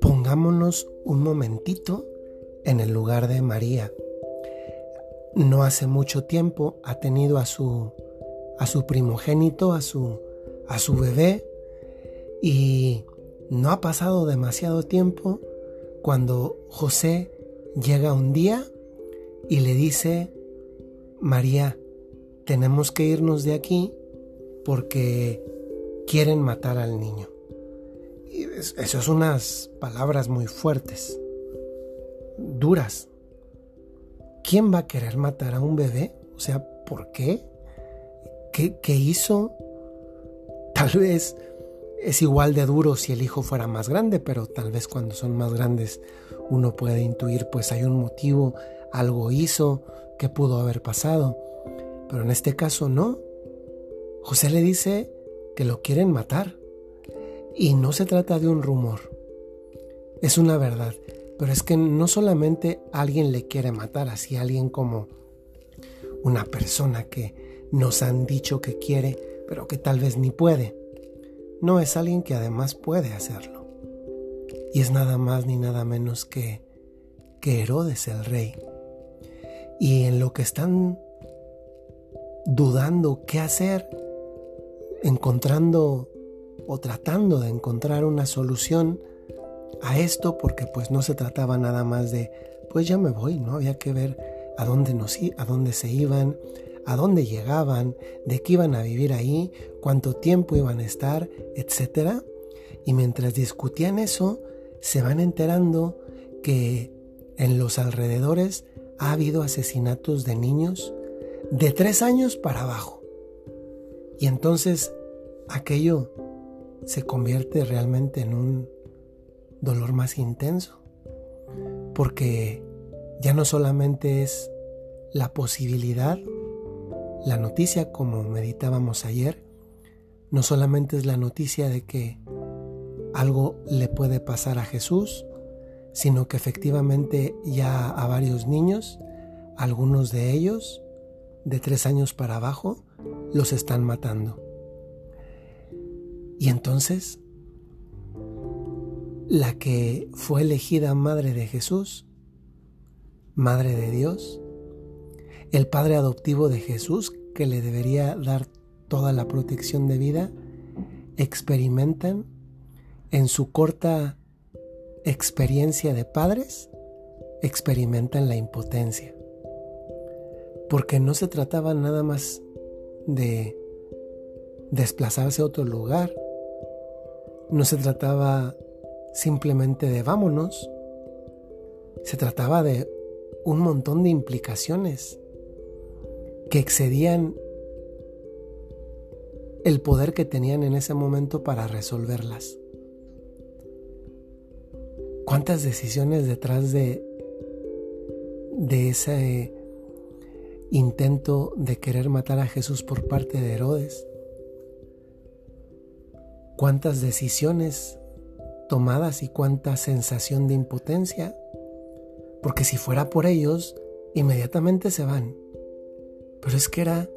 Pongámonos un momentito en el lugar de María. No hace mucho tiempo ha tenido a su a su primogénito, a su a su bebé y no ha pasado demasiado tiempo cuando José llega un día y le dice, María, tenemos que irnos de aquí porque quieren matar al niño. Y eso es unas palabras muy fuertes, duras. ¿Quién va a querer matar a un bebé? O sea, ¿por qué? ¿Qué, qué hizo? Tal vez es igual de duro si el hijo fuera más grande, pero tal vez cuando son más grandes uno puede intuir, pues hay un motivo, algo hizo, que pudo haber pasado. Pero en este caso no. José le dice que lo quieren matar. Y no se trata de un rumor. Es una verdad. Pero es que no solamente alguien le quiere matar, así alguien como una persona que nos han dicho que quiere, pero que tal vez ni puede no es alguien que además puede hacerlo. Y es nada más ni nada menos que, que Herodes el rey. Y en lo que están dudando qué hacer, encontrando o tratando de encontrar una solución a esto, porque pues no se trataba nada más de, pues ya me voy, ¿no? Había que ver a dónde, nos, a dónde se iban, a dónde llegaban, de qué iban a vivir ahí, cuánto tiempo iban a estar, etc. Y mientras discutían eso, se van enterando que en los alrededores ha habido asesinatos de niños de tres años para abajo. Y entonces aquello se convierte realmente en un dolor más intenso, porque ya no solamente es la posibilidad la noticia, como meditábamos ayer, no solamente es la noticia de que algo le puede pasar a Jesús, sino que efectivamente ya a varios niños, algunos de ellos, de tres años para abajo, los están matando. Y entonces, la que fue elegida madre de Jesús, madre de Dios, el padre adoptivo de Jesús, que le debería dar toda la protección de vida, experimentan en su corta experiencia de padres, experimentan la impotencia. Porque no se trataba nada más de desplazarse a otro lugar, no se trataba simplemente de vámonos, se trataba de un montón de implicaciones que excedían el poder que tenían en ese momento para resolverlas. ¿Cuántas decisiones detrás de, de ese intento de querer matar a Jesús por parte de Herodes? ¿Cuántas decisiones tomadas y cuánta sensación de impotencia? Porque si fuera por ellos, inmediatamente se van. Pero es que era,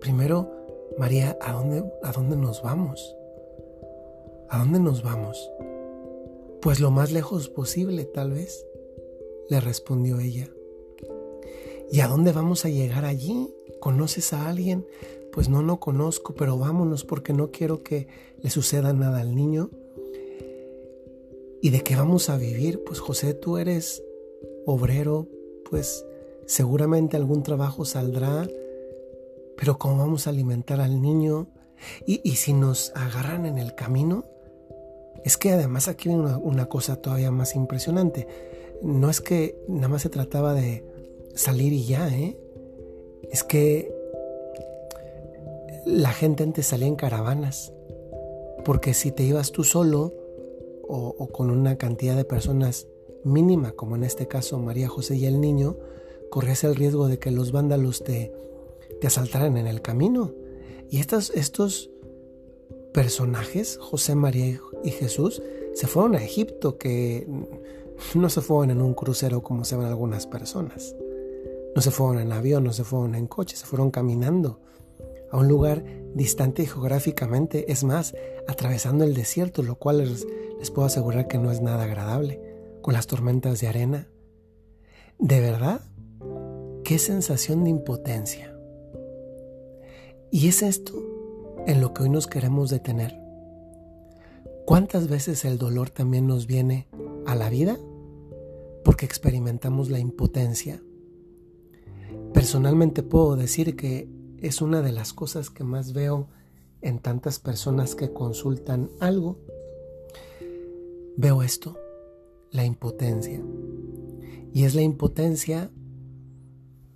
primero, María, ¿a dónde, ¿a dónde nos vamos? ¿A dónde nos vamos? Pues lo más lejos posible, tal vez, le respondió ella. ¿Y a dónde vamos a llegar allí? ¿Conoces a alguien? Pues no, no conozco, pero vámonos porque no quiero que le suceda nada al niño. ¿Y de qué vamos a vivir? Pues José, tú eres obrero, pues Seguramente algún trabajo saldrá, pero ¿cómo vamos a alimentar al niño? Y, si nos agarran en el camino, es que además aquí viene una, una cosa todavía más impresionante. No es que nada más se trataba de salir y ya, ¿eh? Es que la gente antes salía en caravanas. Porque si te ibas tú solo o, con una cantidad de personas mínima, como en este caso María José y el niño, corrías el riesgo de que los vándalos te, te asaltaran en el camino. Y estos, estos personajes, José, María y Jesús, se fueron a Egipto, que no se fueron en un crucero como se van algunas personas. No se fueron en avión, no se fueron en coche, se fueron caminando. a un lugar distante geográficamente, es más, atravesando el desierto, lo cual les, les puedo asegurar que no es nada agradable, con las tormentas de arena. De verdad, qué sensación de impotencia. Y es esto en lo que hoy nos queremos detener. ¿Cuántas veces el dolor también nos viene a la vida? Porque experimentamos la impotencia. Personalmente puedo decir que es una de las cosas que más veo en tantas personas que consultan algo. Veo esto, la impotencia. Y es la impotencia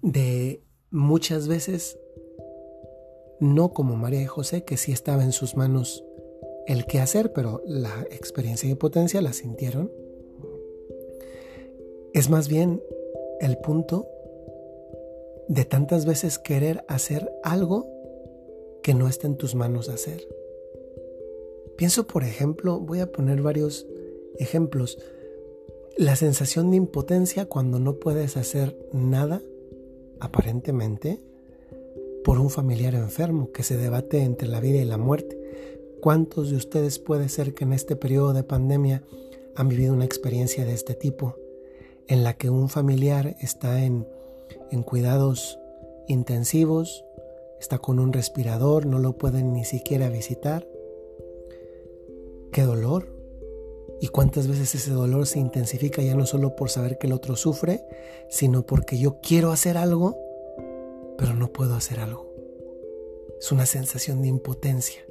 de muchas veces, no como María y José, que sí estaba en sus manos el qué hacer, pero la experiencia de impotencia la sintieron. Es más bien el punto de tantas veces querer hacer algo que no está en tus manos hacer. Pienso, por ejemplo, voy a poner varios ejemplos. La sensación de impotencia cuando no puedes hacer nada, aparentemente, por un familiar enfermo que se debate entre la vida y la muerte. ¿Cuántos de ustedes puede ser que en este periodo de pandemia han vivido una experiencia de este tipo, en la que un familiar está en en cuidados intensivos, está con un respirador, no lo pueden ni siquiera visitar. Qué dolor. Y cuántas veces ese dolor se intensifica ya no solo por saber que el otro sufre, sino porque yo quiero hacer algo, pero no puedo hacer algo. Es una sensación de impotencia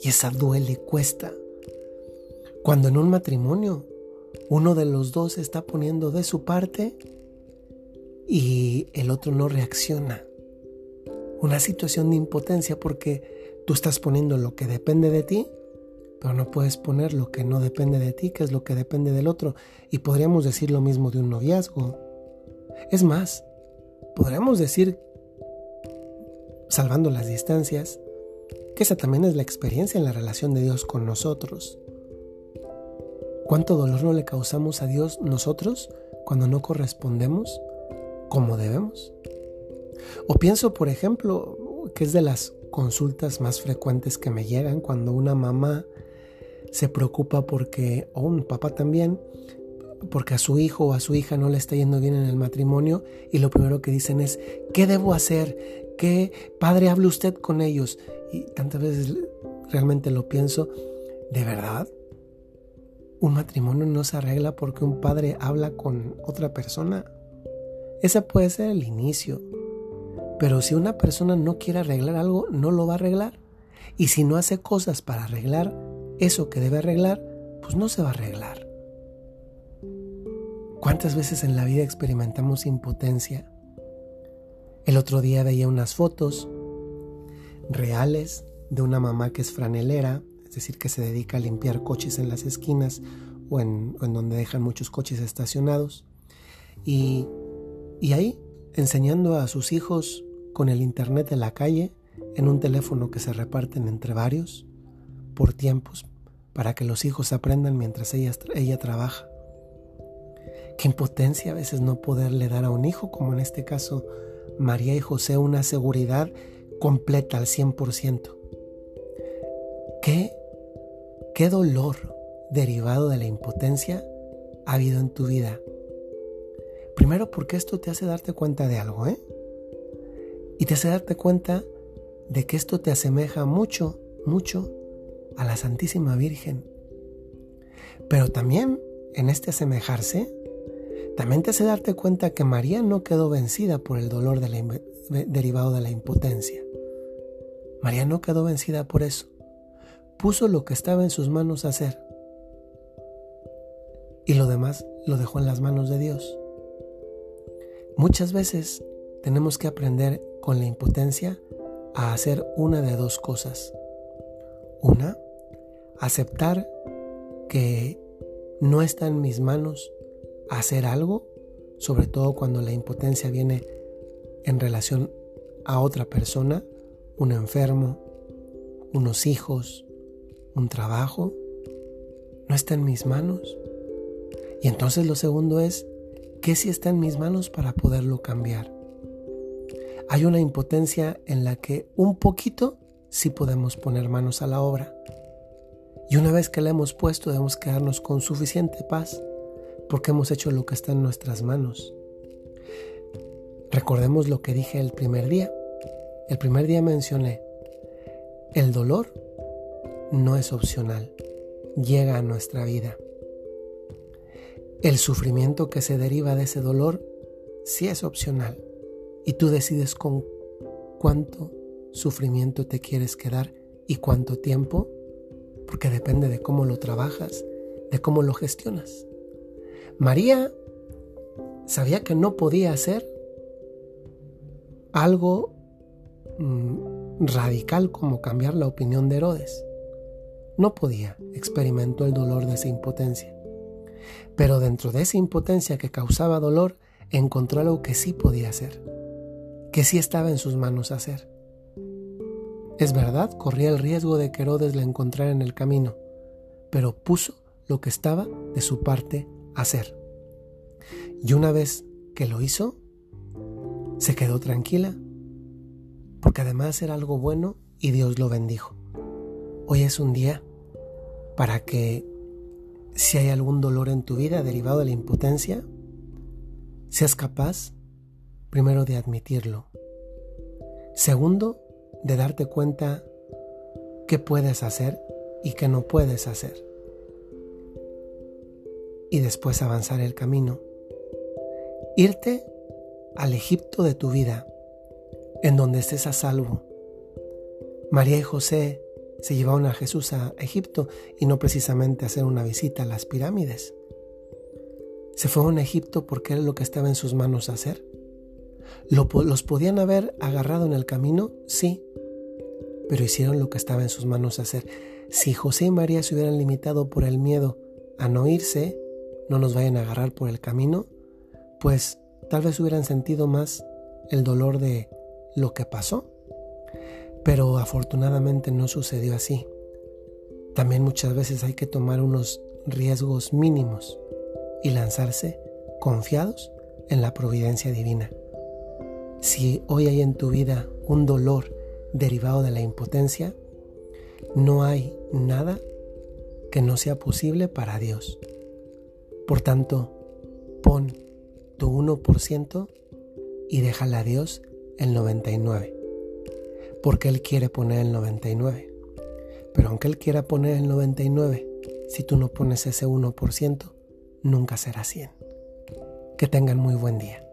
y esa duele, cuesta. Cuando en un matrimonio uno de los dos está poniendo de su parte, y el otro no reacciona. Una situación de impotencia porque tú estás poniendo lo que depende de ti, pero no puedes poner lo que no depende de ti, que es lo que depende del otro. Y podríamos decir lo mismo de un noviazgo. Es más, podríamos decir, salvando las distancias, que esa también es la experiencia en la relación de Dios con nosotros. ¿Cuánto dolor no le causamos a Dios nosotros cuando no correspondemos? Como debemos. O pienso, por ejemplo, que es de las consultas más frecuentes que me llegan cuando una mamá se preocupa porque, o un papá también, porque a su hijo o a su hija no le está yendo bien en el matrimonio y lo primero que dicen es, ¿qué debo hacer? ¿Qué padre hable usted con ellos? Y tantas veces realmente lo pienso, ¿de verdad? ¿Un matrimonio no se arregla porque un padre habla con otra persona? Ese puede ser el inicio. Pero si una persona no quiere arreglar algo, no lo va a arreglar. Y si no hace cosas para arreglar eso que debe arreglar, pues no se va a arreglar. ¿Cuántas veces en la vida experimentamos impotencia? El otro día veía unas fotos reales de una mamá que es franelera, es decir, que se dedica a limpiar coches en las esquinas o en, en donde dejan muchos coches estacionados. Y y ahí, enseñando a sus hijos con el Internet de la calle, en un teléfono que se reparten entre varios, por tiempos, para que los hijos aprendan mientras ella, ella trabaja. Qué impotencia a veces no poderle dar a un hijo, como en este caso María y José, una seguridad completa al 100%. ¿Qué, qué dolor derivado de la impotencia ha habido en tu vida Primero porque esto te hace darte cuenta de algo, ¿eh? Y te hace darte cuenta de que esto te asemeja mucho, mucho a la Santísima Virgen. Pero también en este asemejarse, también te hace darte cuenta que María no quedó vencida por el dolor derivado de la impotencia. María no quedó vencida por eso. Puso lo que estaba en sus manos a hacer. Y lo demás lo dejó en las manos de Dios. Muchas veces tenemos que aprender con la impotencia a hacer una de dos cosas. Una, aceptar que no está en mis manos hacer algo, sobre todo cuando la impotencia viene en relación a otra persona, un enfermo, unos hijos, un trabajo, no está en mis manos. Y entonces lo segundo es ¿Qué si está en mis manos para poderlo cambiar? Hay una impotencia en la que un poquito sí podemos poner manos a la obra. Y una vez que la hemos puesto debemos quedarnos con suficiente paz porque hemos hecho lo que está en nuestras manos. Recordemos lo que dije el primer día. El primer día mencioné, el dolor no es opcional, llega a nuestra vida. El sufrimiento que se deriva de ese dolor sí es opcional y tú decides con cuánto sufrimiento te quieres quedar y cuánto tiempo, porque depende de cómo lo trabajas, de cómo lo gestionas. María sabía que no podía hacer algo mm, radical como cambiar la opinión de Herodes. No podía, experimentó el dolor de esa impotencia. Pero dentro de esa impotencia que causaba dolor, encontró algo que sí podía hacer, que sí estaba en sus manos hacer. Es verdad, corría el riesgo de que Herodes la encontrara en el camino, pero puso lo que estaba de su parte hacer. Y una vez que lo hizo, se quedó tranquila, porque además era algo bueno y Dios lo bendijo. Hoy es un día para que si hay algún dolor en tu vida derivado de la impotencia, seas capaz, primero, de admitirlo. Segundo, de darte cuenta qué puedes hacer y qué no puedes hacer. Y después avanzar el camino. Irte al Egipto de tu vida, en donde estés a salvo. María y José se llevaron a Jesús a Egipto y no precisamente a hacer una visita a las pirámides. Se fueron a Egipto porque era lo que estaba en sus manos hacer. ¿Los podían haber agarrado en el camino? Sí, pero hicieron lo que estaba en sus manos hacer. Si José y María se hubieran limitado por el miedo a no irse, no nos vayan a agarrar por el camino, pues tal vez hubieran sentido más el dolor de lo que pasó pero afortunadamente no sucedió así. También muchas veces hay que tomar unos riesgos mínimos y lanzarse confiados en la providencia divina. Si hoy hay en tu vida un dolor derivado de la impotencia, no hay nada que no sea posible para Dios. Por tanto, pon tu 1% y déjala a Dios el 99% porque Él quiere poner el 99. Pero aunque Él quiera poner el 99, si tú no pones ese 1%, nunca será 100. Que tengan muy buen día.